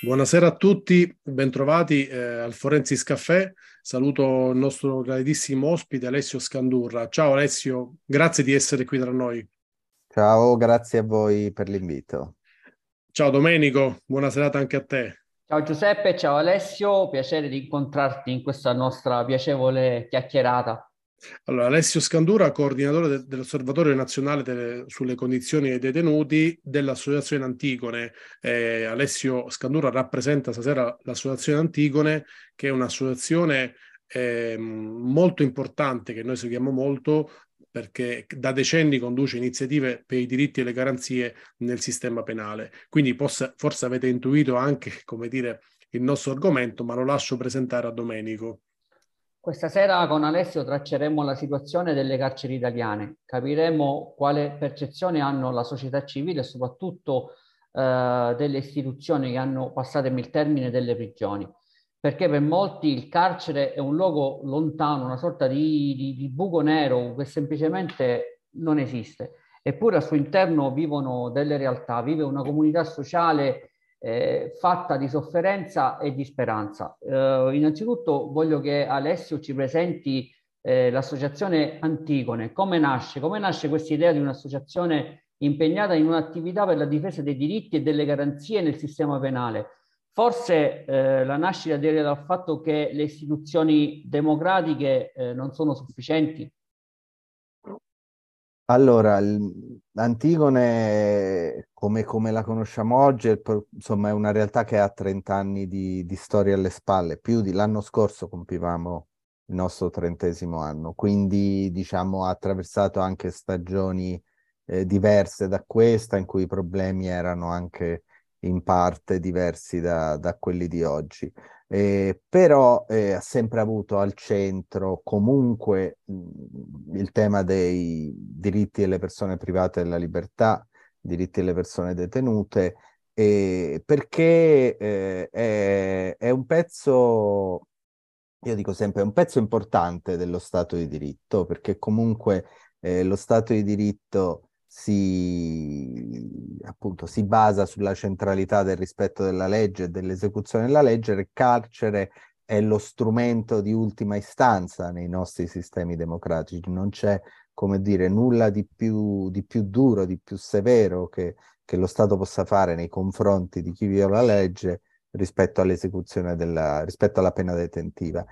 Buonasera a tutti, bentrovati eh, al Forensis Caffè. Saluto il nostro graditissimo ospite Alessio Scandurra. Ciao Alessio, grazie di essere qui tra noi. Ciao, grazie a voi per l'invito. Ciao Domenico, buona serata anche a te. Ciao Giuseppe, ciao Alessio, piacere di incontrarti in questa nostra piacevole chiacchierata. Allora, Alessio Scandura, coordinatore de- dell'Osservatorio Nazionale delle- sulle condizioni dei detenuti dell'Associazione Antigone. Eh, Alessio Scandura rappresenta stasera l'Associazione Antigone, che è un'associazione eh, molto importante, che noi seguiamo molto, perché da decenni conduce iniziative per i diritti e le garanzie nel sistema penale. Quindi possa- forse avete intuito anche, come dire, il nostro argomento, ma lo lascio presentare a Domenico. Questa sera con Alessio tracceremo la situazione delle carceri italiane, capiremo quale percezione hanno la società civile e soprattutto eh, delle istituzioni che hanno passato il termine delle prigioni, perché per molti il carcere è un luogo lontano, una sorta di, di, di buco nero che semplicemente non esiste, eppure al suo interno vivono delle realtà, vive una comunità sociale eh, fatta di sofferenza e di speranza. Eh, innanzitutto voglio che Alessio ci presenti eh, l'associazione Antigone. Come nasce? Come nasce questa idea di un'associazione impegnata in un'attività per la difesa dei diritti e delle garanzie nel sistema penale? Forse eh, la nascita deriva dal fatto che le istituzioni democratiche eh, non sono sufficienti? Allora, Antigone, come, come la conosciamo oggi, è, insomma, è una realtà che ha 30 anni di, di storia alle spalle, più di l'anno scorso compivamo il nostro trentesimo anno, quindi diciamo ha attraversato anche stagioni eh, diverse da questa, in cui i problemi erano anche in parte diversi da, da quelli di oggi. Eh, però eh, ha sempre avuto al centro comunque mh, il tema dei diritti delle persone private della libertà, diritti delle persone detenute, eh, perché è, è un pezzo, io dico sempre, è un pezzo importante dello Stato di diritto, perché comunque eh, lo Stato di diritto si, appunto, si basa sulla centralità del rispetto della legge e dell'esecuzione della legge, il carcere è lo strumento di ultima istanza nei nostri sistemi democratici, non c'è, come dire, nulla di più, di più duro, di più severo che, che lo Stato possa fare nei confronti di chi viola la legge rispetto all'esecuzione della, rispetto alla pena detentiva.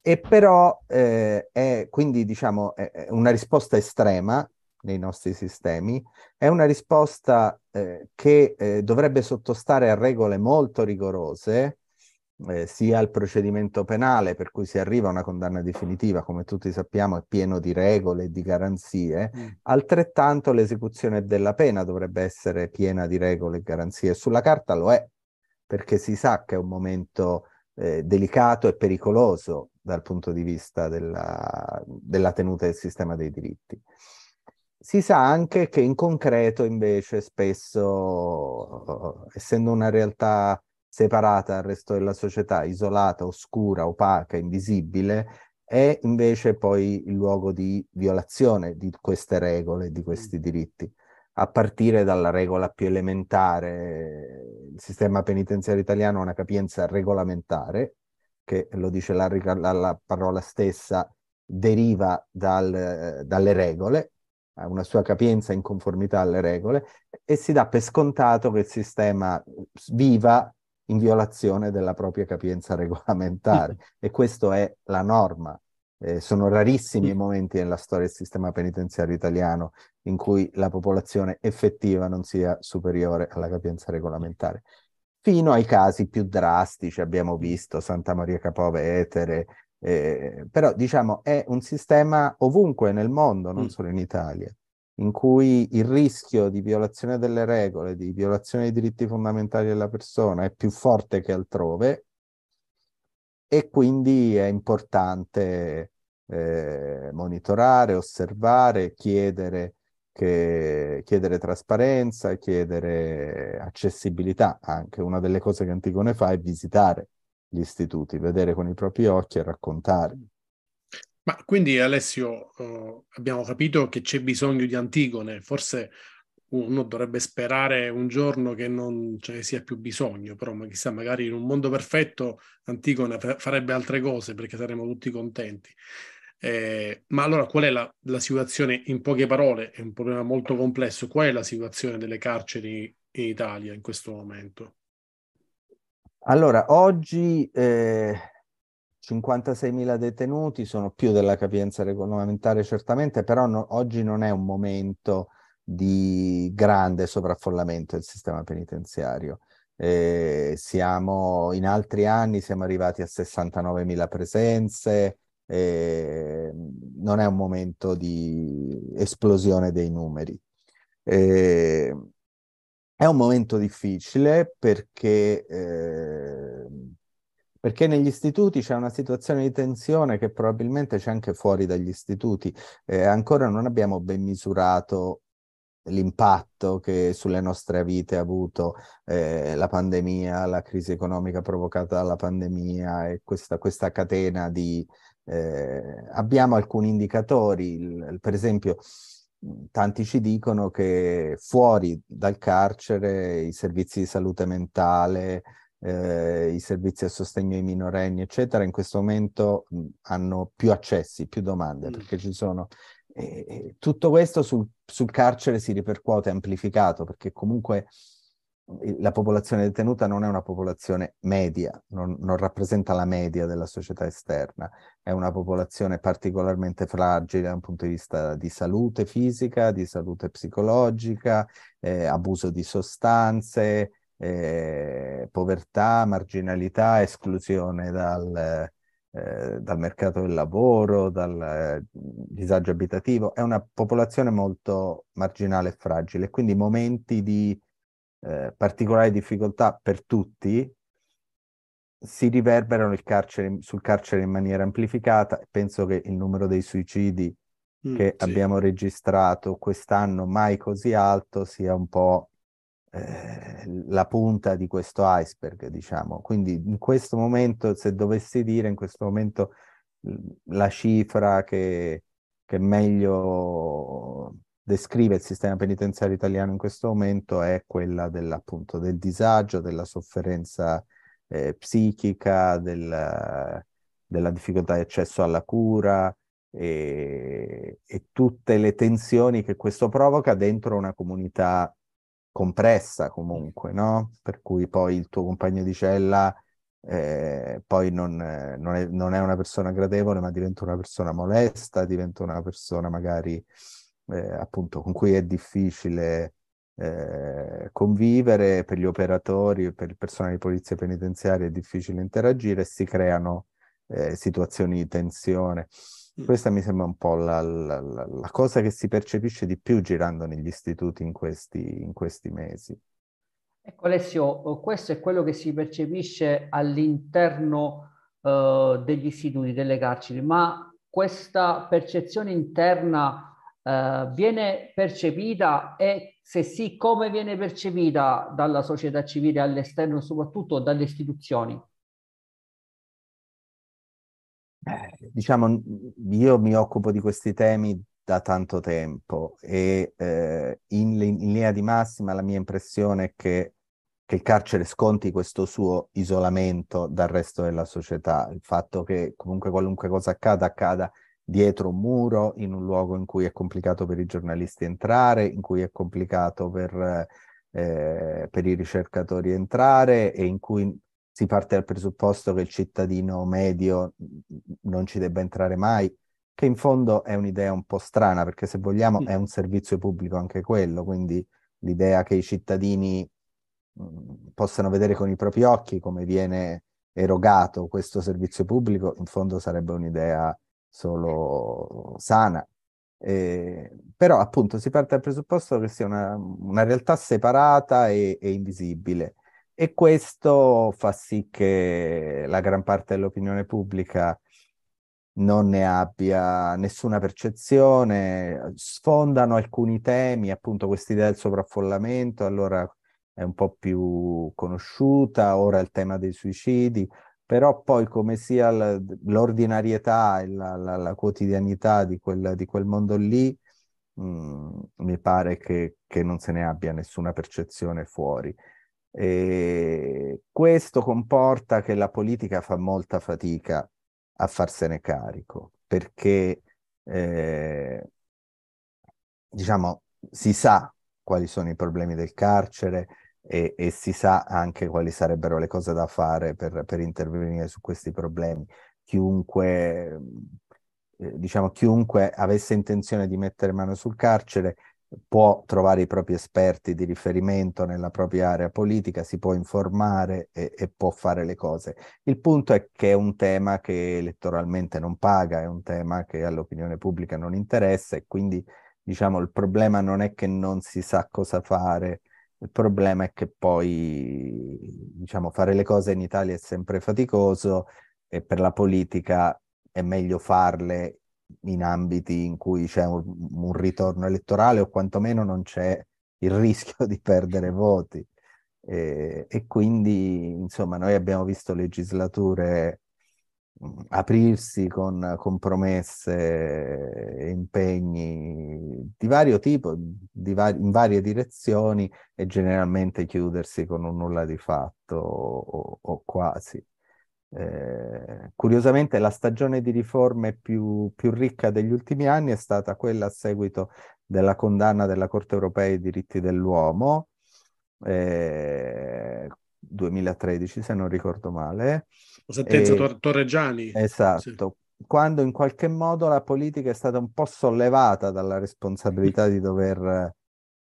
E però eh, è quindi diciamo è una risposta estrema nei nostri sistemi, è una risposta eh, che eh, dovrebbe sottostare a regole molto rigorose, eh, sia il procedimento penale per cui si arriva a una condanna definitiva, come tutti sappiamo, è pieno di regole e di garanzie, mm. altrettanto l'esecuzione della pena dovrebbe essere piena di regole e garanzie. Sulla carta lo è, perché si sa che è un momento eh, delicato e pericoloso dal punto di vista della, della tenuta del sistema dei diritti. Si sa anche che in concreto invece spesso, essendo una realtà separata dal resto della società, isolata, oscura, opaca, invisibile, è invece poi il luogo di violazione di queste regole, di questi diritti, a partire dalla regola più elementare. Il sistema penitenziario italiano ha una capienza regolamentare, che lo dice la, la, la parola stessa, deriva dal, dalle regole, ha una sua capienza in conformità alle regole e si dà per scontato che il sistema viva in violazione della propria capienza regolamentare e questo è la norma. Eh, sono rarissimi i momenti nella storia del sistema penitenziario italiano in cui la popolazione effettiva non sia superiore alla capienza regolamentare. Fino ai casi più drastici, abbiamo visto Santa Maria Capua eh, però diciamo è un sistema ovunque nel mondo, non mm. solo in Italia in cui il rischio di violazione delle regole, di violazione dei diritti fondamentali della persona è più forte che altrove e quindi è importante eh, monitorare, osservare, chiedere, che, chiedere trasparenza, chiedere accessibilità. Anche una delle cose che Antigone fa è visitare gli istituti, vedere con i propri occhi e raccontare. Ma quindi Alessio, uh, abbiamo capito che c'è bisogno di Antigone, forse uno dovrebbe sperare un giorno che non ce ne sia più bisogno, però ma chissà, magari in un mondo perfetto Antigone farebbe altre cose perché saremmo tutti contenti. Eh, ma allora qual è la, la, situazione, in poche parole, è un problema molto complesso, qual è la situazione delle carceri in Italia in questo momento? Allora, oggi eh, 56.000 detenuti sono più della capienza regolamentare certamente, però no, oggi non è un momento di grande sovraffollamento del sistema penitenziario. Eh, siamo in altri anni siamo arrivati a 69.000 presenze, eh, non è un momento di esplosione dei numeri. Eh, è un momento difficile perché eh, perché negli istituti c'è una situazione di tensione che probabilmente c'è anche fuori dagli istituti. Eh, ancora non abbiamo ben misurato l'impatto che sulle nostre vite ha avuto eh, la pandemia, la crisi economica provocata dalla pandemia e questa, questa catena di... Eh, abbiamo alcuni indicatori, il, per esempio tanti ci dicono che fuori dal carcere i servizi di salute mentale, eh, i servizi a sostegno ai minorenni, eccetera, in questo momento mh, hanno più accessi, più domande, mm. perché ci sono... Eh, tutto questo sul, sul, carcere si ripercuote amplificato, perché comunque la popolazione detenuta non è una popolazione media, non, non, rappresenta la media della società esterna, è una popolazione particolarmente fragile da un punto di vista di salute fisica, di salute psicologica, eh, abuso di sostanze, eh, povertà, marginalità, esclusione dal, eh, dal mercato del lavoro, dal eh, disagio abitativo. È una popolazione molto marginale e fragile, quindi momenti di eh, particolare difficoltà per tutti si riverberano carcere, sul carcere in maniera amplificata. Penso che il numero dei suicidi mm, che sì. abbiamo registrato quest'anno mai così alto sia un po' Eh, la punta di questo iceberg, diciamo. Quindi in questo momento, se dovessi dire in questo momento la cifra che, che meglio descrive il sistema penitenziario italiano in questo momento è quella dell'appunto del disagio, della sofferenza eh, psichica, del, della difficoltà di accesso alla cura e, e tutte le tensioni che questo provoca dentro una comunità compressa comunque, no? Per cui poi il tuo compagno di cella eh, poi non, non, è, non, è, una persona gradevole, ma diventa una persona molesta, diventa una persona magari eh, appunto con cui è difficile eh, convivere, per gli operatori, per il personale di polizia penitenziaria è difficile interagire e si creano eh, situazioni di tensione. Mm. Questa mi sembra un po' la, la, la, cosa che si percepisce di più girando negli istituti in questi, in questi mesi. Ecco Alessio, questo è quello che si percepisce all'interno uh, degli istituti, delle carceri, ma questa percezione interna uh, viene percepita e se sì, come viene percepita dalla società civile all'esterno, soprattutto dalle istituzioni? Eh, diciamo, io mi occupo di questi temi da tanto tempo e eh, in, in, linea di massima la mia impressione è che, che, il carcere sconti questo suo isolamento dal resto della società, il fatto che comunque qualunque cosa accada, accada dietro un muro, in un luogo in cui è complicato per i giornalisti entrare, in cui è complicato per, eh, per i ricercatori entrare e in cui si parte dal presupposto che il cittadino medio non ci debba entrare mai, che in fondo è un'idea un po' strana, perché se vogliamo mm. è un servizio pubblico anche quello, quindi l'idea che i cittadini mh, possano vedere con i propri occhi come viene erogato questo servizio pubblico, in fondo sarebbe un'idea solo sana. Eh, però appunto si parte dal presupposto che sia una, una realtà separata e, e invisibile e questo fa sì che la gran parte dell'opinione pubblica non ne abbia nessuna percezione, sfondano alcuni temi, appunto quest'idea del sovraffollamento, allora è un po' più conosciuta, ora il tema dei suicidi, però poi come sia l'ordinarietà e la, la, la quotidianità di quel, di quel mondo lì, mh, mm, mi pare che, che non se ne abbia nessuna percezione fuori. E questo comporta che la politica fa molta fatica a farsene carico, perché eh, diciamo si sa quali sono i problemi del carcere e, e, si sa anche quali sarebbero le cose da fare per, per intervenire su questi problemi. Chiunque, eh, diciamo, chiunque avesse intenzione di mettere mano sul carcere può trovare i propri esperti di riferimento nella propria area politica, si può informare e, e, può fare le cose. Il punto è che è un tema che elettoralmente non paga, è un tema che all'opinione pubblica non interessa e quindi diciamo il problema non è che non si sa cosa fare, il problema è che poi diciamo fare le cose in Italia è sempre faticoso e per la politica è meglio farle in ambiti in cui c'è un, un ritorno elettorale o quantomeno non c'è il rischio di perdere voti. E, e, quindi, insomma, noi abbiamo visto legislature aprirsi con, con promesse e impegni di vario tipo, di var- in varie direzioni e generalmente chiudersi con un nulla di fatto o, o quasi. Eh, curiosamente la stagione di riforme più, più, ricca degli ultimi anni è stata quella a seguito della condanna della Corte europea dei diritti dell'uomo, eh, 2013 se non ricordo male. La sentenza e, Tor- Torreggiani. Esatto. Sì. Quando in qualche modo la politica è stata un po' sollevata dalla responsabilità di dover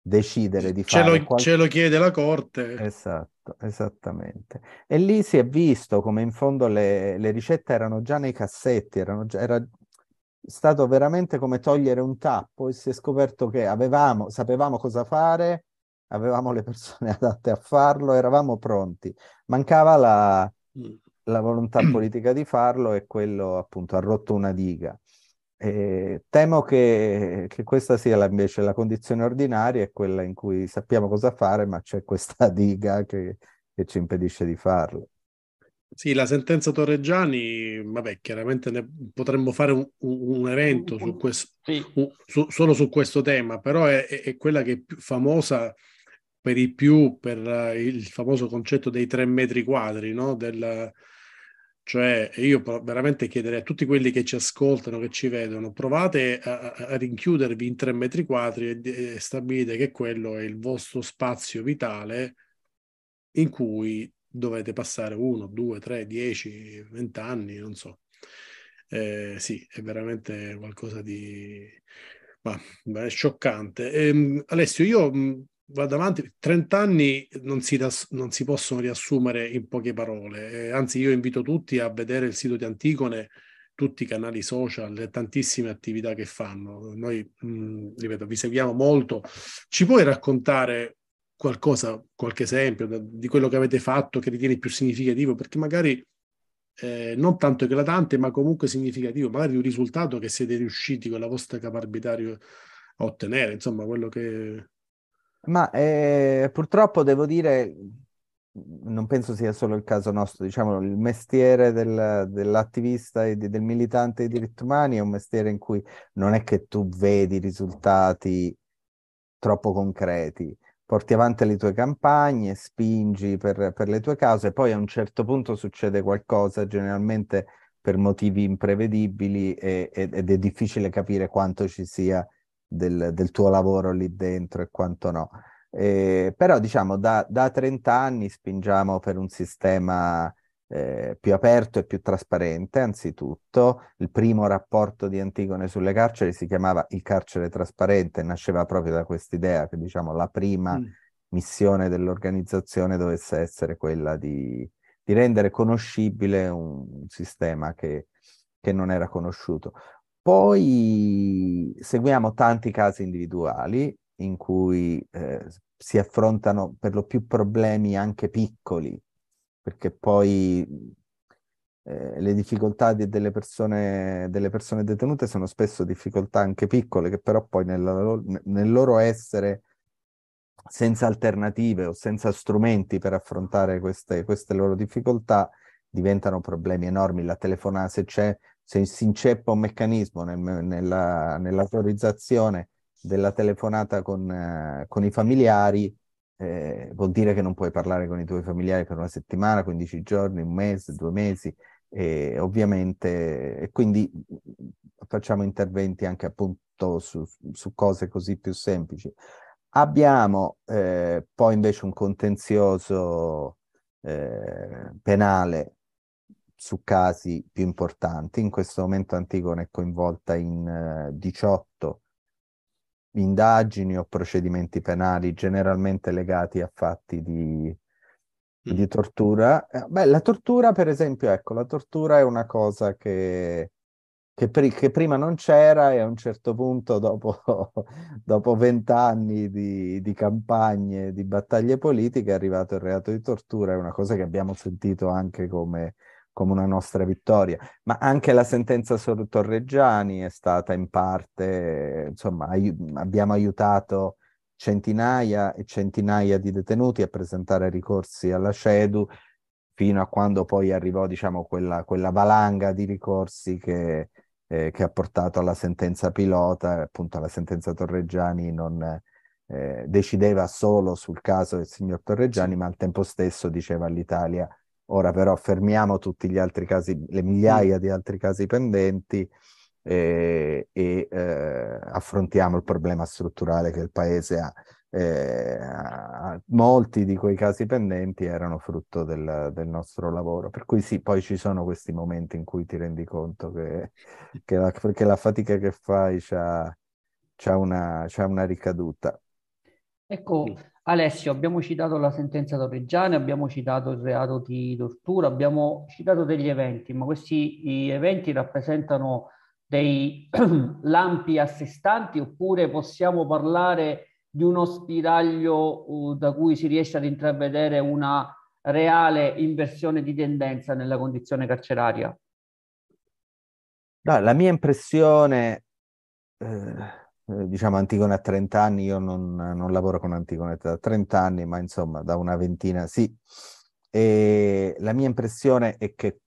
decidere di ce fare. Lo, qual... Ce lo chiede la Corte. Esatto, esattamente. E lì si è visto come in fondo le, le ricette erano già nei cassetti, erano già, era stato veramente come togliere un tappo e si è scoperto che avevamo, sapevamo cosa fare, avevamo le persone adatte a farlo, eravamo pronti. Mancava la, mm. la volontà politica di farlo e quello appunto ha rotto una diga. Eh, temo che, che, questa sia la, invece la condizione ordinaria, è quella in cui sappiamo cosa fare, ma c'è questa diga che, che ci impedisce di farlo. Sì, la sentenza Torreggiani, vabbè, chiaramente ne potremmo fare un, un evento su questo, sì. su, solo su questo tema, però è, è, quella che è più famosa per i più per il famoso concetto dei tre metri quadri, no? Del, cioè, io veramente chiederei a tutti quelli che ci ascoltano, che ci vedono, provate a, a rinchiudervi in tre metri quadri e, e stabilite che quello è il vostro spazio vitale in cui dovete passare uno, due, tre, dieci, vent'anni, non so. Eh, sì, è veramente qualcosa di bah, è scioccante. Eh, Alessio, io vado avanti, 30 anni non si, non si possono riassumere in poche parole, eh, anzi io invito tutti a vedere il sito di Anticone, tutti i canali social, le tantissime attività che fanno. Noi, mh, ripeto, vi seguiamo molto. Ci puoi raccontare qualcosa, qualche esempio di quello che avete fatto che ritieni più significativo? Perché magari eh, non tanto eclatante, ma comunque significativo, magari un risultato che siete riusciti con la vostra capacità a ottenere, insomma, quello che ma eh, purtroppo devo dire, non penso sia solo il caso nostro, diciamo, il mestiere del, dell'attivista e del militante dei diritti umani è un mestiere in cui non è che tu vedi risultati troppo concreti, porti avanti le tue campagne, spingi per, per le tue cause, poi a un certo punto succede qualcosa, generalmente per motivi imprevedibili e, ed è difficile capire quanto ci sia del, del tuo lavoro lì dentro e quanto no. Eh, però diciamo da, da 30 anni spingiamo per un sistema eh, più aperto e più trasparente, anzitutto. Il primo rapporto di Antigone sulle carceri si chiamava Il carcere trasparente, nasceva proprio da quest'idea che diciamo la prima mm. missione dell'organizzazione dovesse essere quella di, di rendere conoscibile un, un sistema che, che non era conosciuto. Poi seguiamo tanti casi individuali in cui eh, si affrontano per lo più problemi anche piccoli, perché poi eh, le difficoltà di, delle, persone, delle, persone, detenute sono spesso difficoltà anche piccole, che però poi nel, nel loro essere senza alternative o senza strumenti per affrontare queste, queste loro difficoltà diventano problemi enormi. La telefonata, se, c'è, se si inceppa un meccanismo nel, nella, nell'autorizzazione della telefonata con, eh, con i familiari, eh, vuol dire che non puoi parlare con i tuoi familiari per una settimana, 15 giorni, un mese, due mesi, e ovviamente, e quindi facciamo interventi anche appunto su, su cose così più semplici. Abbiamo eh, poi invece un contenzioso eh, penale su casi più importanti. In questo momento Antigone è coinvolta in eh, 18 indagini o procedimenti penali generalmente legati a fatti di, mm. di tortura. Eh, beh, la tortura, per esempio, ecco, la tortura è una cosa che, che, pri- che prima non c'era e a un certo punto, dopo vent'anni di, di campagne, di battaglie politiche, è arrivato il reato di tortura, è una cosa che abbiamo sentito anche come come una nostra vittoria, ma anche la sentenza su Torreggiani è stata in parte, insomma, ai- abbiamo aiutato centinaia e centinaia di detenuti a presentare ricorsi alla CEDU fino a quando poi arrivò, diciamo, quella, quella valanga di ricorsi che, eh, che, ha portato alla sentenza pilota, appunto la sentenza Torreggiani non eh, decideva solo sul caso del signor Torreggiani, ma al tempo stesso diceva all'Italia Ora però fermiamo tutti gli altri casi, le migliaia di altri casi pendenti e, e eh, affrontiamo il problema strutturale che il Paese ha. Eh, molti di quei casi pendenti erano frutto del, del, nostro lavoro, per cui sì, poi ci sono questi momenti in cui ti rendi conto che, che, la, che la, fatica che fai c'ha, c'ha, una, c'ha una ricaduta. Ecco, Alessio, abbiamo citato la sentenza Torreggiani, abbiamo citato il reato di tortura, abbiamo citato degli eventi, ma questi eventi rappresentano dei lampi a sé stanti oppure possiamo parlare di uno spiraglio uh, da cui si riesce ad intravedere una reale inversione di tendenza nella condizione carceraria? No, la mia impressione eh eh, diciamo Antigone a 30 anni, io non, non, lavoro con Antigone da 30 anni, ma insomma da una ventina sì. E la mia impressione è che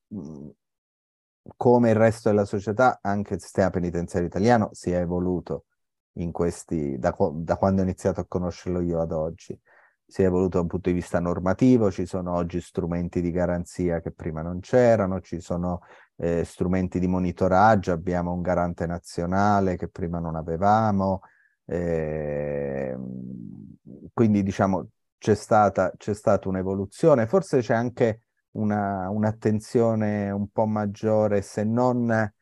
come il resto della società, anche il sistema penitenziario italiano si è evoluto in questi, da, da quando ho iniziato a conoscerlo io ad oggi. Si è evoluto da un punto di vista normativo, ci sono oggi strumenti di garanzia che prima non c'erano, ci sono eh, strumenti di monitoraggio, abbiamo un garante nazionale che prima non avevamo, eh, quindi diciamo c'è stata, c'è stata un'evoluzione, forse c'è anche una, un'attenzione un po' maggiore, se non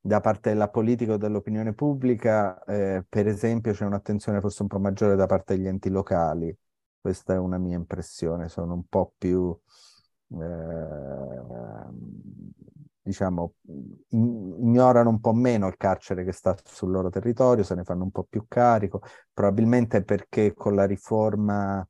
da parte della politica o dell'opinione pubblica, eh, per esempio c'è un'attenzione forse un po' maggiore da parte degli enti locali, questa è una mia impressione, sono un po' più... Eh, diciamo, ignorano un po' meno il carcere che sta sul loro territorio, se ne fanno un po' più carico, probabilmente perché con la riforma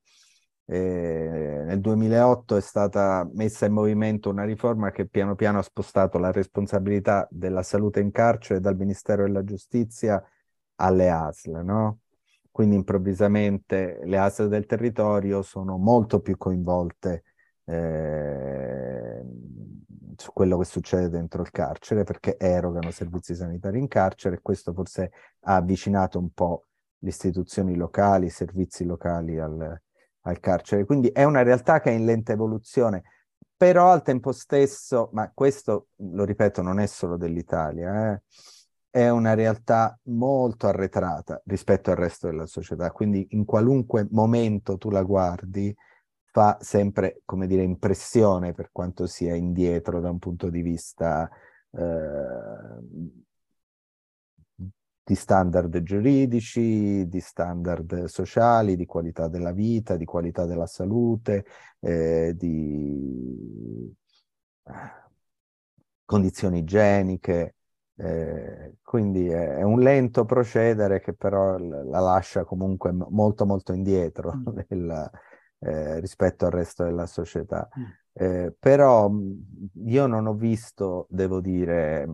eh, nel 2008 è stata messa in movimento una riforma che piano piano ha spostato la responsabilità della salute in carcere dal Ministero della Giustizia alle ASL, no? Quindi improvvisamente le ASL del territorio sono molto più coinvolte eh, su quello che succede dentro il carcere perché erogano servizi sanitari in carcere e questo forse ha avvicinato un po' le istituzioni locali, i servizi locali al, al carcere. Quindi è una realtà che è in lenta evoluzione, però al tempo stesso, ma questo lo ripeto non è solo dell'Italia, eh, è una realtà molto arretrata rispetto al resto della società, quindi in qualunque momento tu la guardi, fa sempre, come dire, impressione per quanto sia indietro da un punto di vista eh, di standard giuridici, di standard sociali, di qualità della vita, di qualità della salute, eh, di condizioni igieniche. Eh, quindi è, un lento procedere che però la lascia comunque molto molto indietro mm. Eh, rispetto al resto della società. Mm. Eh, però io non ho visto, devo dire,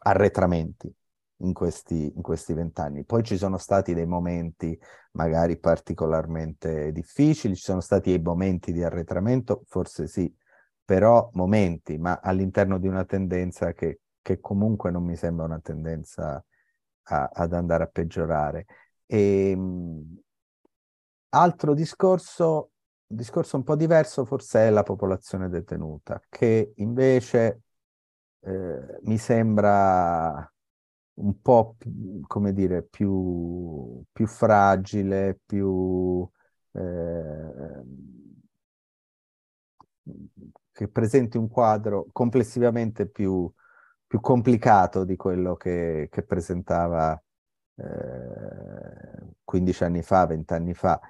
arretramenti in questi, in questi vent'anni. Poi ci sono stati dei momenti magari particolarmente difficili, ci sono stati dei momenti di arretramento, forse sì, però momenti, ma all'interno di una tendenza che, che comunque non mi sembra una tendenza a, ad andare a peggiorare. E, ehm, Altro discorso, un discorso un po' diverso forse è la popolazione detenuta, che invece eh, mi sembra un po' come dire, più, più fragile, più eh, che presenti un quadro complessivamente più, più complicato di quello che, che presentava eh, 15 anni fa, 20 anni fa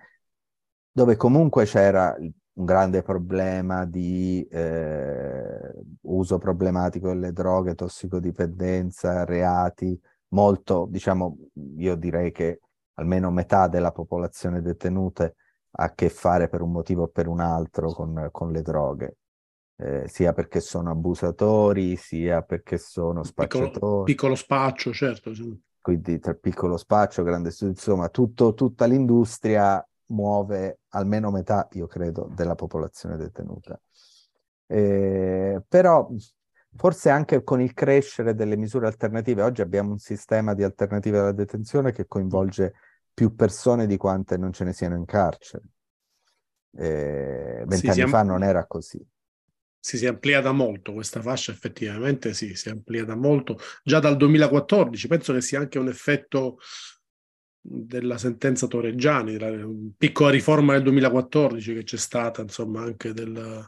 dove comunque c'era un grande problema di eh, uso problematico delle droghe, tossicodipendenza, reati, molto, diciamo, io direi che almeno metà della popolazione detenute ha a che fare per un motivo o per un altro con, con le droghe. Eh, sia perché sono abusatori, sia perché sono spacciatori. Piccolo, piccolo spaccio, certo. Quindi tra piccolo spaccio, grande studio, insomma, tutto, tutta l'industria muove almeno metà, io credo, della popolazione detenuta. Eh, però forse anche con il crescere delle misure alternative, oggi abbiamo un sistema di alternative alla detenzione che coinvolge più persone di quante non ce ne siano in carcere. Eh, vent'anni sì, fa non era così. Si, si è ampliata molto questa fascia, effettivamente sì, si è ampliata molto. Già dal 2014 penso che sia anche un effetto della sentenza Torreggiani, della piccola riforma del 2014 che c'è stata, insomma, anche del...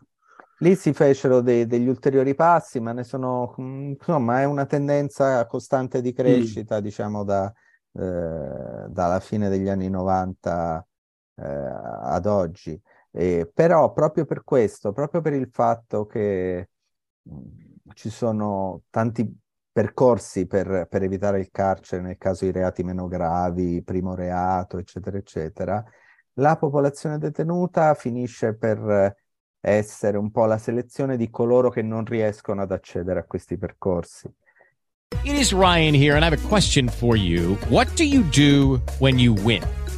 Lì si fecero dei, degli ulteriori passi, ma ne sono, insomma, è una tendenza costante di crescita, mm. diciamo, da, eh, dalla fine degli anni 90 eh, ad oggi. E, però proprio per questo, proprio per il fatto che ci sono tanti percorsi per, per, evitare il carcere nel caso di reati meno gravi, primo reato, eccetera, eccetera, la popolazione detenuta finisce per essere un po' la selezione di coloro che non riescono ad accedere a questi percorsi. It is Ryan here and I have a question for you. What do you do when you win?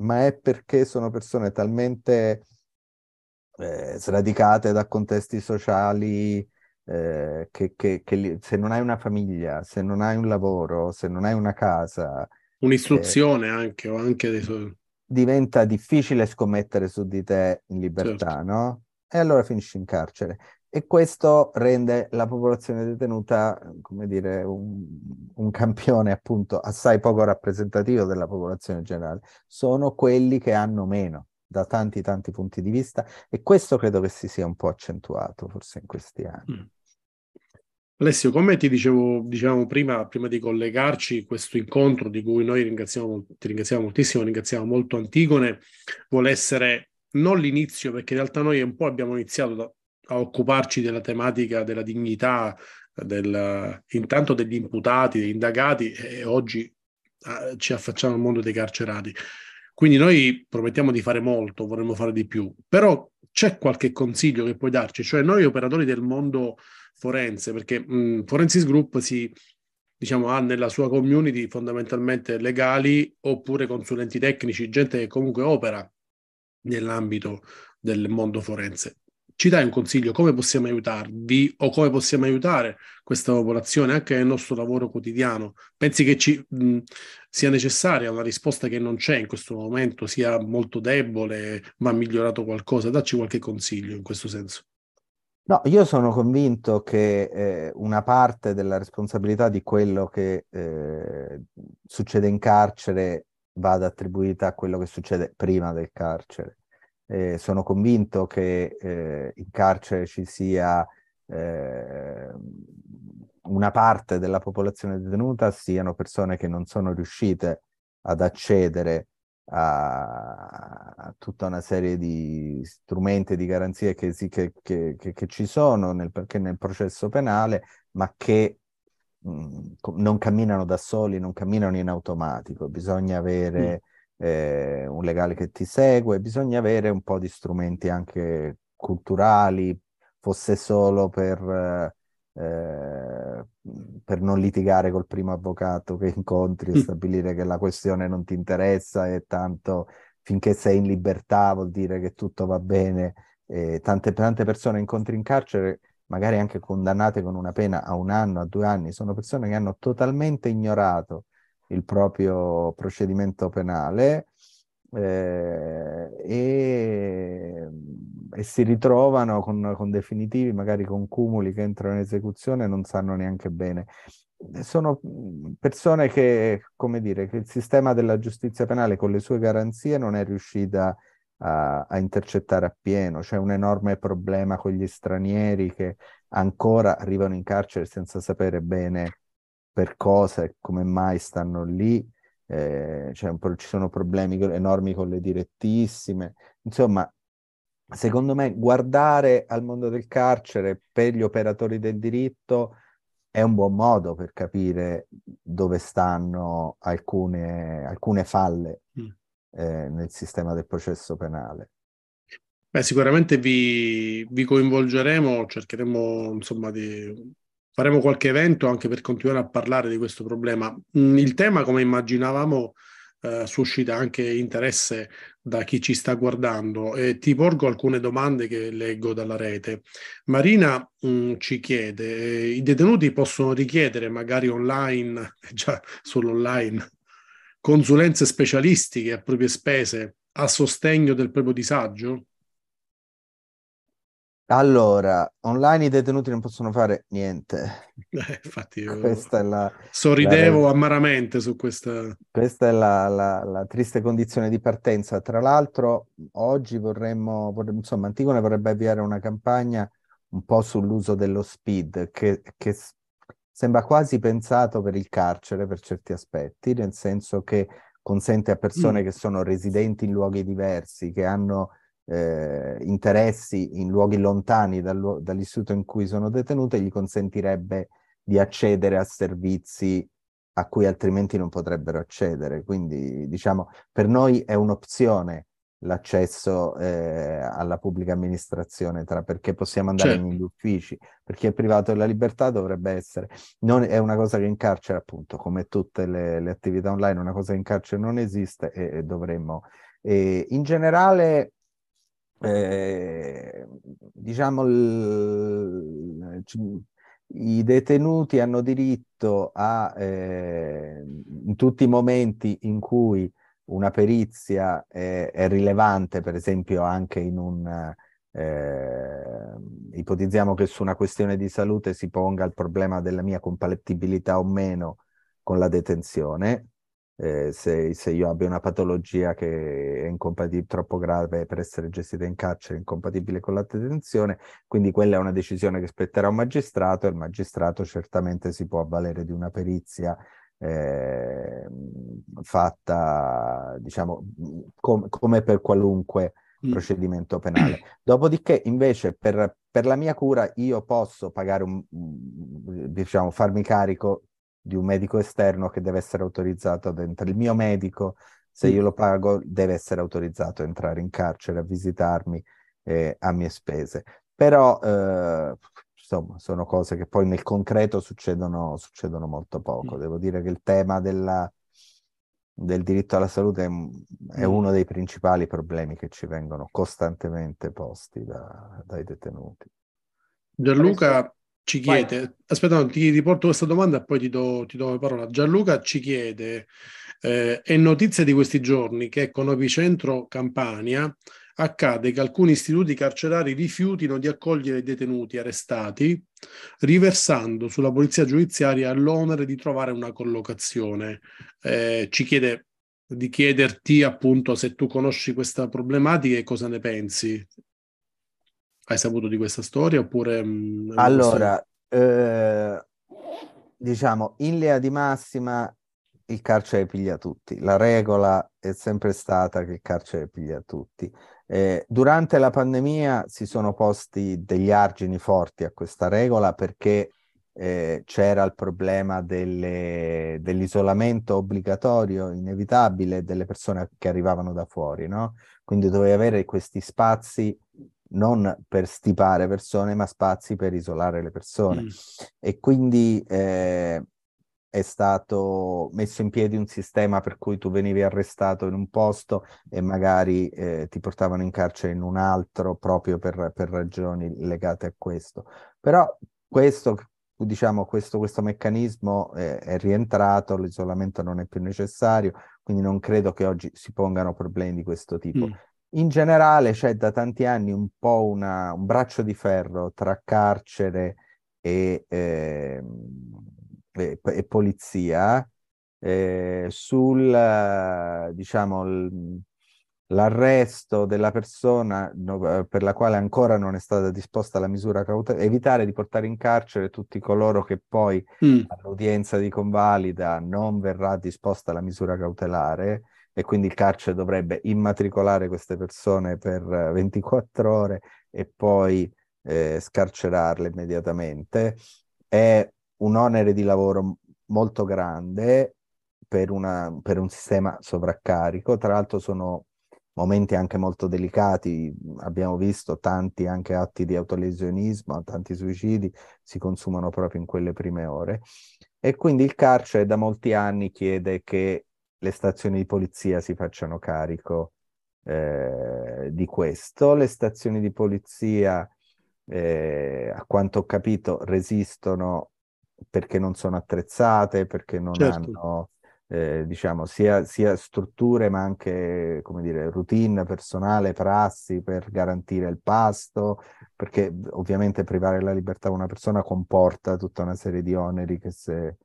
ma è perché sono persone talmente eh, sradicate da contesti sociali eh, che, che, che, se non hai una famiglia, se non hai un lavoro, se non hai una casa... Un'istruzione eh, anche, o anche dei suoi... Diventa difficile scommettere su di te in libertà, certo. no? E allora finisci in carcere. E questo rende la popolazione detenuta, come dire, un, un, campione appunto assai poco rappresentativo della popolazione generale. Sono quelli che hanno meno da tanti tanti punti di vista e questo credo che si sia un po' accentuato forse in questi anni. Mm. Alessio, come ti dicevo diciamo prima, prima di collegarci, questo incontro di cui noi ringraziamo, ti ringraziamo moltissimo, ringraziamo molto Antigone, vuole essere non l'inizio, perché in realtà noi un po' abbiamo iniziato da, a occuparci della tematica della dignità, del, intanto degli imputati, degli indagati e oggi eh, ci affacciamo al mondo dei carcerati. Quindi noi promettiamo di fare molto, vorremmo fare di più, però c'è qualche consiglio che puoi darci? Cioè noi operatori del mondo forense, perché mh, Forensis Group si, diciamo, ha nella sua community fondamentalmente legali oppure consulenti tecnici, gente che comunque opera nell'ambito del mondo forense. Ci dai un consiglio? Come possiamo aiutarvi o come possiamo aiutare questa popolazione anche nel nostro lavoro quotidiano? Pensi che ci, mh, sia necessaria una risposta che non c'è in questo momento, sia molto debole, va migliorato qualcosa? Dacci qualche consiglio in questo senso. No, io sono convinto che eh, una parte della responsabilità di quello che eh, succede in carcere vada attribuita a quello che succede prima del carcere. Eh, sono convinto che eh, in carcere ci sia eh, una parte della popolazione detenuta, siano persone che non sono riuscite ad accedere a, a tutta una serie di strumenti di garanzie che, che, che, che ci sono nel, nel processo penale, ma che mh, mm, non camminano da soli, non camminano in automatico. Bisogna avere mm. Eh, un legale che ti segue, bisogna avere un po' di strumenti anche culturali, fosse solo per eh, per non litigare col primo avvocato che incontri e mm. stabilire che la questione non ti interessa e tanto finché sei in libertà vuol dire che tutto va bene. Eh, tante, tante persone incontri in carcere, magari anche condannate con una pena a un anno, a due anni, sono persone che hanno totalmente ignorato il proprio procedimento penale eh, e, e, si ritrovano con, con, definitivi, magari con cumuli che entrano in esecuzione e non sanno neanche bene. Sono persone che, come dire, che il sistema della giustizia penale con le sue garanzie non è riuscita a, a intercettare appieno. C'è un enorme problema con gli stranieri che ancora arrivano in carcere senza sapere bene per cosa e come mai stanno lì eh, cioè ci sono problemi enormi con le direttissime. Insomma, secondo me guardare al mondo del carcere per gli operatori del diritto è un buon modo per capire dove stanno alcune, alcune falle mm. eh, nel sistema del processo penale. Beh, sicuramente vi, vi coinvolgeremo, cercheremo insomma di faremo qualche evento anche per continuare a parlare di questo problema. Mm, il tema, come immaginavamo, eh, suscita anche interesse da chi ci sta guardando e ti porgo alcune domande che leggo dalla rete. Marina mh, mm, ci chiede, i detenuti possono richiedere magari online, già solo online, consulenze specialistiche a proprie spese a sostegno del proprio disagio? Allora, online i detenuti non possono fare niente. Eh, infatti, la, sorridevo la... amaramente su questa. Questa è la, la, la, triste condizione di partenza. Tra l'altro, oggi vorremmo, vorremmo, insomma, Antigone vorrebbe avviare una campagna un po' sull'uso dello speed, che, che sembra quasi pensato per il carcere per certi aspetti, nel senso che consente a persone mm. che sono residenti in luoghi diversi, che hanno eh, interessi in luoghi lontani dal, dall'istituto in cui sono detenute, gli consentirebbe di accedere a servizi a cui altrimenti non potrebbero accedere. Quindi, diciamo, per noi è un'opzione l'accesso eh, alla pubblica amministrazione, tra, perché possiamo andare certo. negli uffici, perché il privato della libertà dovrebbe essere, non, è una cosa che in carcere appunto, come tutte le, le attività online, una cosa che in carcere non esiste e, e dovremmo. E in generale eh, diciamo, il, i detenuti hanno diritto a, eh, in tutti i momenti in cui una perizia è, è rilevante, per esempio anche in un... Eh, ipotizziamo che su una questione di salute si ponga il problema della mia compatibilità o meno con la detenzione, eh, se, se, io abbia una patologia che è troppo grave per essere gestita in carcere, incompatibile con la detenzione, quindi quella è una decisione che spetterà a un magistrato e il magistrato certamente si può avvalere di una perizia eh, fatta, diciamo, com- come per qualunque mm. procedimento penale. Dopodiché, invece, per, per, la mia cura io posso pagare un, diciamo, farmi carico di un medico esterno che deve essere autorizzato ad entrare. Il mio medico, se io lo pago, deve essere autorizzato a entrare in carcere, a visitarmi eh, a mie spese. Però, eh, insomma, sono cose che poi nel concreto succedono, succedono molto poco. Devo dire che il tema della, del diritto alla salute è, è, Mm. uno dei principali problemi che ci vengono costantemente posti da- dai detenuti. Gianluca ci Vai. chiede, aspetta, no, ti riporto questa domanda e poi ti do, ti do la parola. Gianluca ci chiede, eh, è notizia di questi giorni che con Epicentro Campania accade che alcuni istituti carcerari rifiutino di accogliere i detenuti arrestati, riversando sulla polizia giudiziaria l'onere di trovare una collocazione. Eh, ci chiede di chiederti appunto se tu conosci questa problematica e cosa ne pensi. Hai saputo di questa storia oppure... mh, una Allora, eh, diciamo, in linea di massima il carcere piglia tutti. La regola è sempre stata che il carcere piglia tutti. Eh, durante la pandemia si sono posti degli argini forti a questa regola perché eh, c'era il problema delle- dell'isolamento obbligatorio, inevitabile, delle persone che arrivavano da fuori, no? Quindi dovevi avere questi spazi non per stipare persone, ma spazi per isolare le persone. Mm. E quindi eh, è stato messo in piedi un sistema per cui tu venivi arrestato in un posto e magari eh, ti portavano in carcere in un altro proprio per, per ragioni legate a questo. Però questo, diciamo, questo, questo meccanismo è, è rientrato, l'isolamento non è più necessario, quindi non credo che oggi si pongano problemi di questo tipo. Mm. In generale c'è da tanti anni un po' una- un braccio di ferro tra carcere e, ehm, e- e polizia eh, sul, eh, diciamo, l'arresto della persona eh, per la quale ancora non è stata disposta la misura cautelare, evitare di portare in carcere tutti coloro che poi Mm. all'udienza di convalida non verrà disposta la misura cautelare e quindi il carcere dovrebbe immatricolare queste persone per eh, 24 ore e poi eh, scarcerarle immediatamente. È un onere di lavoro molto grande per, una- per un sistema sovraccarico. Tra l'altro sono momenti anche molto delicati. Abbiamo visto tanti anche atti di autolesionismo, tanti suicidi si consumano proprio in quelle prime ore. E quindi il carcere da molti anni chiede che le stazioni di polizia si facciano carico eh, di questo. Le stazioni di polizia, eh, a quanto ho capito, resistono perché non sono attrezzate, perché non Certo. hanno, eh, diciamo, sia, sia strutture, ma anche, come dire, routine, personale, prassi per garantire il pasto, perché ovviamente privare la libertà a una persona comporta tutta una serie di oneri che se,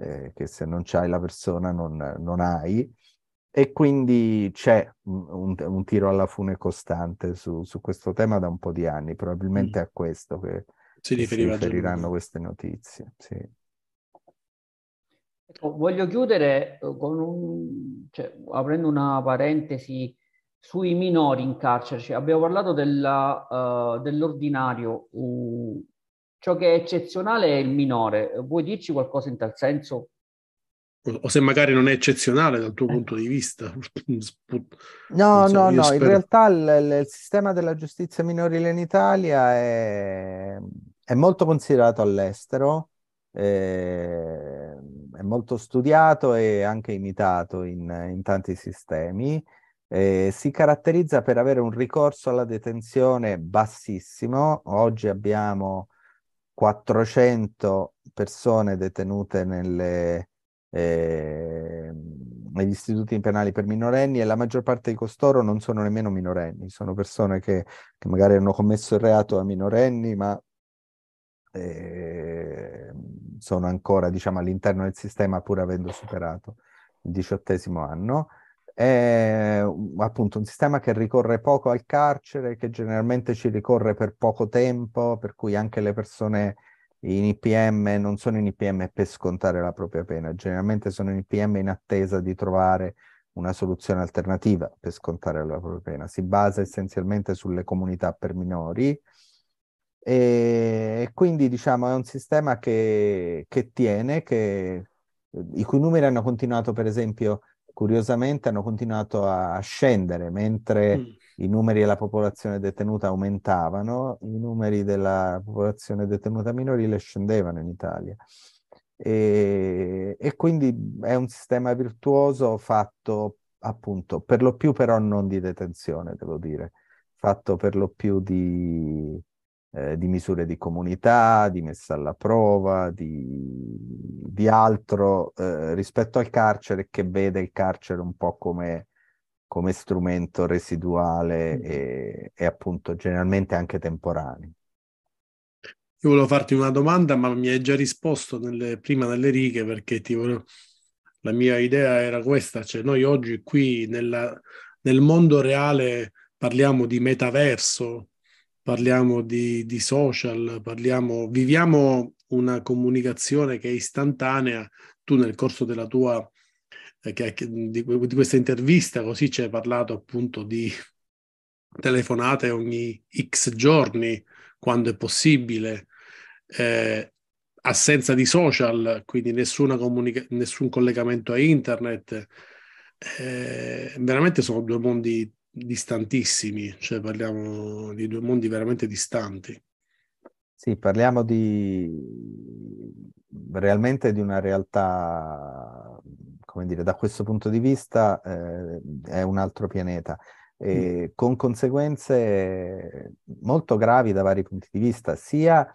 eh, che se non c'hai la persona non, non hai. E quindi c'è un, un- tiro alla fune costante su, su questo tema da un po' di anni, probabilmente Mm. a questo che, Si che si riferiranno queste notizie. Sì. Ecco, voglio chiudere eh, con un, cioè, aprendo una parentesi sui minori in carcere. Cioè, abbiamo parlato della, eh, dell'ordinario. uh, ciò che è eccezionale è il minore. Vuoi dirci qualcosa in tal senso? O se magari non è eccezionale dal tuo Eh. punto di vista. No, so, no, no, in spero- realtà il, il- sistema della giustizia minorile in Italia è, è molto considerato all'estero, eh, è molto studiato e anche imitato in, in tanti sistemi. Eh, si caratterizza per avere un ricorso alla detenzione bassissimo. Oggi abbiamo 400 persone detenute nelle, eh, negli istituti penali per minorenni e la maggior parte di costoro non sono nemmeno minorenni, sono persone che, che magari hanno commesso il reato da minorenni, ma eh, sono ancora, diciamo, all'interno del sistema pur avendo superato il diciottesimo anno. È un- appunto un sistema che ricorre poco al carcere, che generalmente ci ricorre per poco tempo, per cui anche le persone in IPM non sono in IPM per scontare la propria pena, generalmente sono in IPM in attesa di trovare una soluzione alternativa per scontare la propria pena. Si basa essenzialmente sulle comunità per minori e quindi diciamo è un sistema che, che tiene, che, i cui numeri hanno continuato per esempio curiosamente hanno continuato a scendere mentre Mm. i numeri della popolazione detenuta aumentavano, i numeri della popolazione detenuta minorile scendevano in Italia. e, e quindi è un sistema virtuoso fatto appunto per lo più però non di detenzione, devo dire, fatto per lo più di, eh, di misure di comunità, di messa alla prova, di, di altro eh, rispetto al carcere che vede il carcere un po' come, come strumento residuale mm. e, e appunto generalmente anche temporaneo. Io volevo farti una domanda, ma mi hai già risposto nelle, prima nelle righe perché ti volevo, la mia idea era questa, cioè noi oggi qui nella, nel mondo reale parliamo di metaverso, parliamo di, di social, parliamo, viviamo una comunicazione che è istantanea. Tu nel corso della tua, eh, che, di, di questa intervista, così ci hai parlato appunto di telefonate ogni X giorni, quando è possibile, eh, assenza di social, quindi nessuna comunica- nessun collegamento a internet. Eh, veramente sono due mondi distantissimi, cioè parliamo di due mondi veramente distanti. Sì, parliamo di realmente di una realtà, come dire, da questo punto di vista eh, è un altro pianeta, e mm. con conseguenze molto gravi da vari punti di vista, sia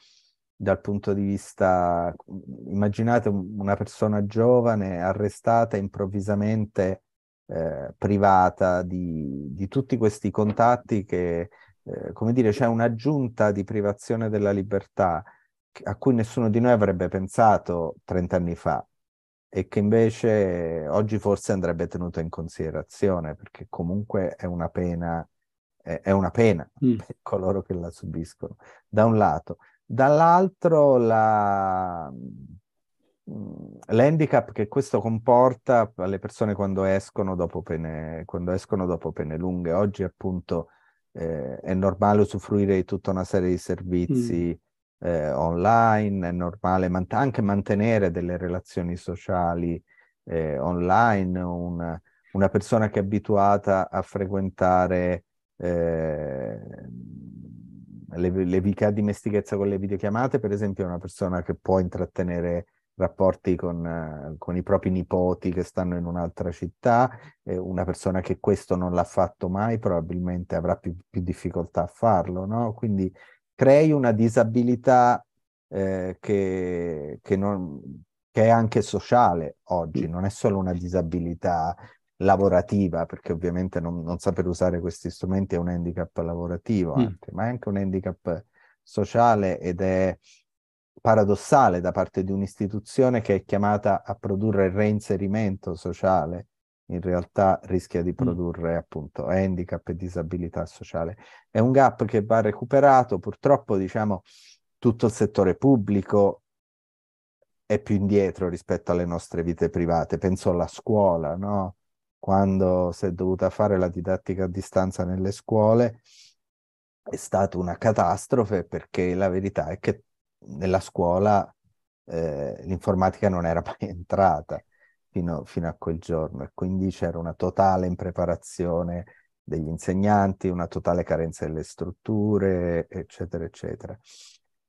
dal punto di vista, immaginate una persona giovane arrestata improvvisamente eh, privata di, di, tutti questi contatti che, eh, come dire, c'è un'aggiunta di privazione della libertà a cui nessuno di noi avrebbe pensato 30 anni fa e che invece oggi forse andrebbe tenuto in considerazione perché comunque è una pena, è, è una pena mm. per coloro che la subiscono, da un lato dall'altro la, l'handicap che questo comporta alle persone quando escono dopo pene, quando escono dopo pene lunghe. Oggi appunto eh, è normale usufruire di tutta una serie di servizi mm. eh, online, è normale man- anche mantenere delle relazioni sociali eh, online, una, una persona che è abituata a frequentare eh, le, le che ha dimestichezza con le videochiamate, per esempio, è una persona che può intrattenere rapporti con, uh, con, i propri nipoti che stanno in un'altra città, eh, una persona che questo non l'ha fatto mai probabilmente avrà più, più difficoltà a farlo, no? Quindi crei una disabilità eh, che, che, non, che, è anche sociale oggi, non è solo una disabilità lavorativa, perché ovviamente non, non, saper usare questi strumenti è un handicap lavorativo, mm. anche, ma è anche un handicap sociale ed è paradossale da parte di un'istituzione che è chiamata a produrre il reinserimento sociale, in realtà rischia di mm. produrre mm. appunto handicap e disabilità sociale. È un gap che va recuperato, purtroppo diciamo tutto il settore pubblico è più indietro rispetto alle nostre vite private, penso alla scuola, no? quando si è dovuta fare la didattica a distanza nelle scuole, è stata una catastrofe perché la verità è che nella scuola eh, l'informatica non era mai entrata fino, fino, a quel giorno e quindi c'era una totale impreparazione degli insegnanti, una totale carenza delle strutture, eccetera, eccetera.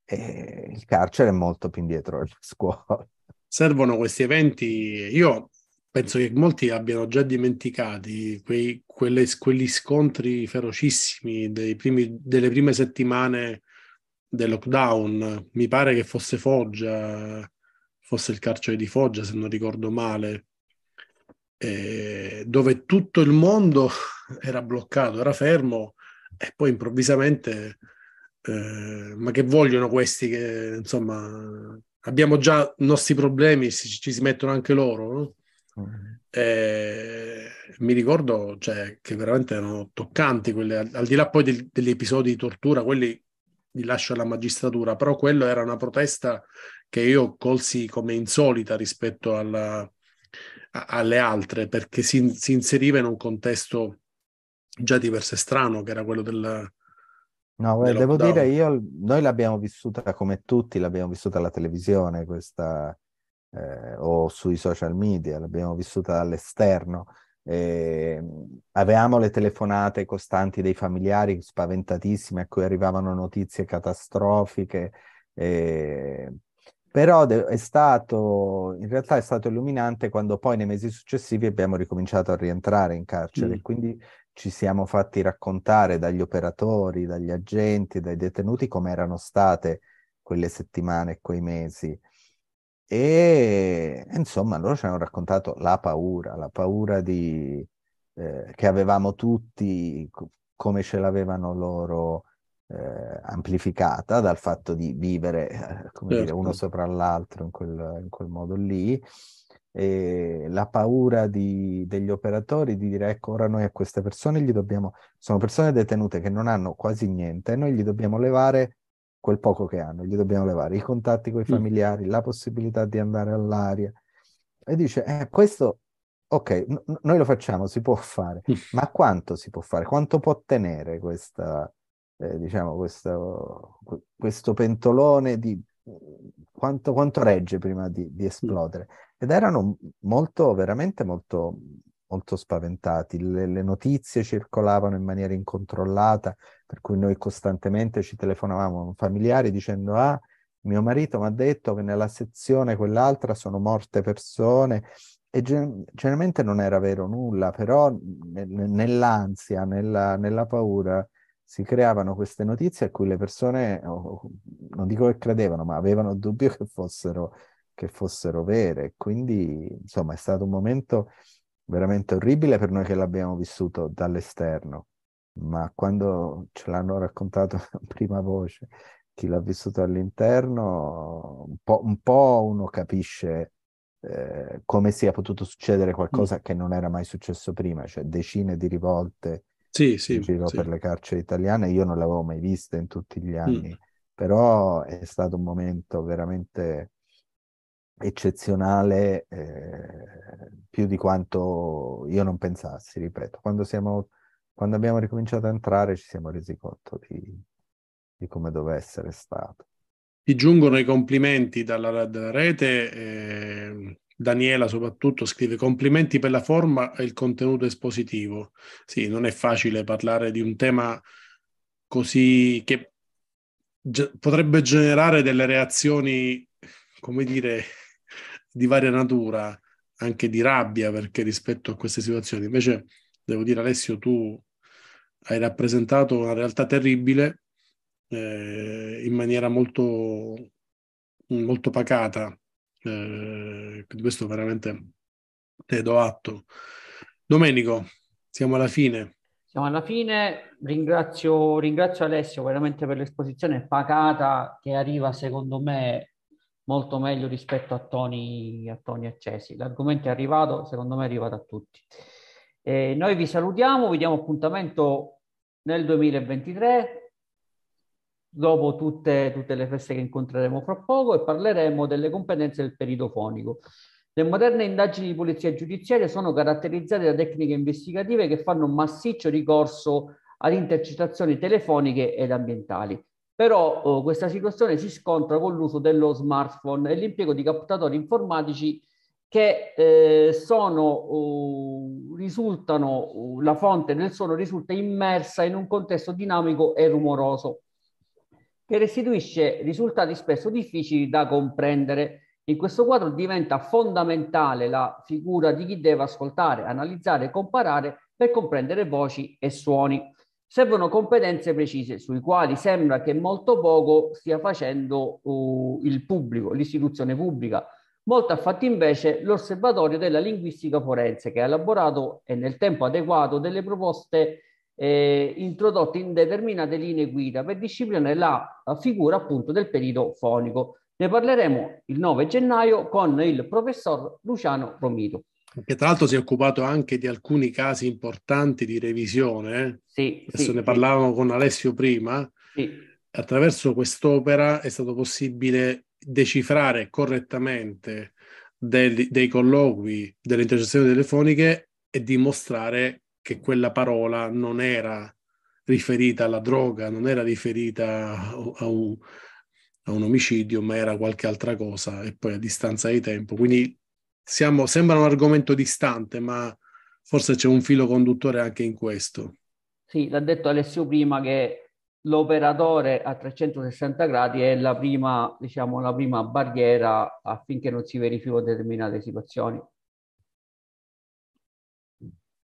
E il carcere è molto più indietro della scuola. Servono questi eventi. Io penso che molti abbiano già dimenticati quei, quelle, quegli scontri ferocissimi primi, delle prime settimane del lockdown. Mi pare che fosse Foggia, fosse il carcere di Foggia, se non ricordo male, eh, dove tutto il mondo era bloccato, era fermo e poi improvvisamente, eh, ma che vogliono questi che insomma abbiamo già i nostri problemi, ci, ci si mettono anche loro, no? Eh, mi ricordo cioè, che veramente erano toccanti, quelle, al, al di là poi del, degli episodi di tortura, quelli li lascio alla magistratura, però quello era una protesta che io colsi come insolita rispetto alla, a, alle altre, perché si, si, inseriva in un contesto già diverso e strano, che era quello del... No, devo dire, io, noi l'abbiamo vissuta come tutti, l'abbiamo vissuta alla televisione, questa eh, o sui social media, l'abbiamo vissuta dall'esterno. Eh, avevamo le telefonate costanti dei familiari spaventatissimi a cui arrivavano notizie catastrofiche, eh, Però è stato, in realtà è stato illuminante quando poi nei mesi successivi abbiamo ricominciato a rientrare in carcere, mm. quindi ci siamo fatti raccontare dagli operatori, dagli agenti, dai detenuti come erano state quelle settimane, quei mesi. E insomma, loro ci hanno raccontato la paura, la paura di, eh, che avevamo tutti, come ce l'avevano loro eh, amplificata dal fatto di vivere eh, come certo. dire, uno sopra l'altro in quel, in quel modo lì. E la paura di, degli operatori di dire ecco ora noi a queste persone gli dobbiamo sono persone detenute che non hanno quasi niente noi gli dobbiamo levare quel poco che hanno gli dobbiamo levare i contatti con i mm. familiari mm. la possibilità di andare all'aria e dice eh, questo ok n- noi lo facciamo si può fare mm. ma quanto si può fare quanto può tenere questa eh, diciamo, questo, questo, pentolone di quanto, quanto regge prima di, di, esplodere. Ed erano molto, veramente molto, molto spaventati. Le, le, notizie circolavano in maniera incontrollata, per cui noi costantemente ci telefonavamo familiari dicendo ah, mio marito mi ha detto che nella sezione quell'altra sono morte persone e generalmente non era vero nulla, però nell'ansia, nella, nella paura, si creavano queste notizie a cui le persone, non dico che credevano, ma avevano dubbio che fossero, che fossero vere. Quindi, insomma, è stato un momento veramente orribile per noi che l'abbiamo vissuto dall'esterno, ma quando ce l'hanno raccontato a prima voce, chi l'ha vissuto all'interno, un po', un po uno capisce eh, come sia potuto succedere qualcosa mm. che non era mai successo prima, cioè decine di rivolte sì, sì, in giro sì. per le carcere italiane. Io non l'avevo mai vista in tutti gli mm. anni, mm. però è stato un momento veramente eccezionale, eh, più di quanto io non pensassi, ripeto. Quando, siamo, quando abbiamo ricominciato a entrare ci siamo resi conto di, di come doveva essere stato. Ti giungono i complimenti dalla, dalla rete. Eh Daniela soprattutto scrive complimenti per la forma e il contenuto espositivo. Sì, non è facile parlare di un tema così che potrebbe generare delle reazioni, come dire, di varia natura, anche di rabbia perché rispetto a queste situazioni. Invece, devo dire, Alessio, tu hai rappresentato una realtà terribile eh, in maniera molto, molto pacata eh, questo veramente te do atto. Domenico, siamo alla fine. Siamo alla fine, ringrazio, ringrazio Alessio veramente per l'esposizione pacata che arriva secondo me molto meglio rispetto a toni, a toni accesi. L'argomento è arrivato, secondo me è arrivato a tutti. Eh, noi vi salutiamo, vi diamo appuntamento nel 2023 dopo tutte, tutte, le feste che incontreremo fra poco e parleremo delle competenze del perito fonico. Le moderne indagini di polizia giudiziaria sono caratterizzate da tecniche investigative che fanno massiccio ricorso ad intercettazioni telefoniche ed ambientali. Però oh, questa situazione si scontra con l'uso dello smartphone e l'impiego di captatori informatici che eh, sono, uh, risultano, uh, la fonte del suono risulta immersa in un contesto dinamico e rumoroso che restituisce risultati spesso difficili da comprendere. In questo quadro diventa fondamentale la figura di chi deve ascoltare, analizzare e comparare per comprendere voci e suoni. Servono competenze precise sui quali sembra che molto poco stia facendo uh, il pubblico, l'istituzione pubblica. Molto ha fatto invece l'osservatorio della linguistica forense che ha elaborato e nel tempo adeguato delle proposte eh, introdotti in determinate linee guida per disciplinare la, la figura appunto del perito fonico. Ne parleremo il 9 gennaio con il professor Luciano Romito. Che tra l'altro si è occupato anche di alcuni casi importanti di revisione. Eh? Sì, Adesso sì, ne parlavamo con Alessio prima. Sì. Attraverso quest'opera è stato possibile decifrare correttamente dei, dei colloqui, delle intercettazioni telefoniche e dimostrare che quella parola non era riferita alla droga, non era riferita a un, a un omicidio, ma era qualche altra cosa e poi a distanza di tempo. Quindi siamo, sembra un argomento distante, ma forse c'è un filo conduttore anche in questo. Sì, l'ha detto Alessio prima che l'operatore a 360 gradi è la prima, diciamo, la prima barriera affinché non si verifichino determinate situazioni.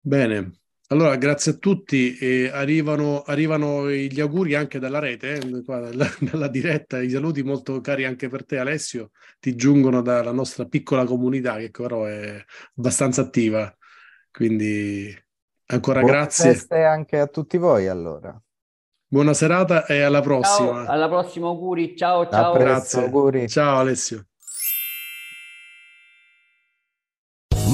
Bene, allora grazie a tutti. E arrivano, arrivano gli auguri anche dalla rete, eh, dalla, dalla, diretta, i saluti molto cari anche per te Alessio, ti giungono dalla nostra piccola comunità che però è abbastanza attiva. Quindi ancora Buone grazie. Feste anche a tutti voi allora. Buona serata e alla prossima. Ciao, alla prossima auguri, ciao ciao. Grazie. Auguri. Ciao Alessio.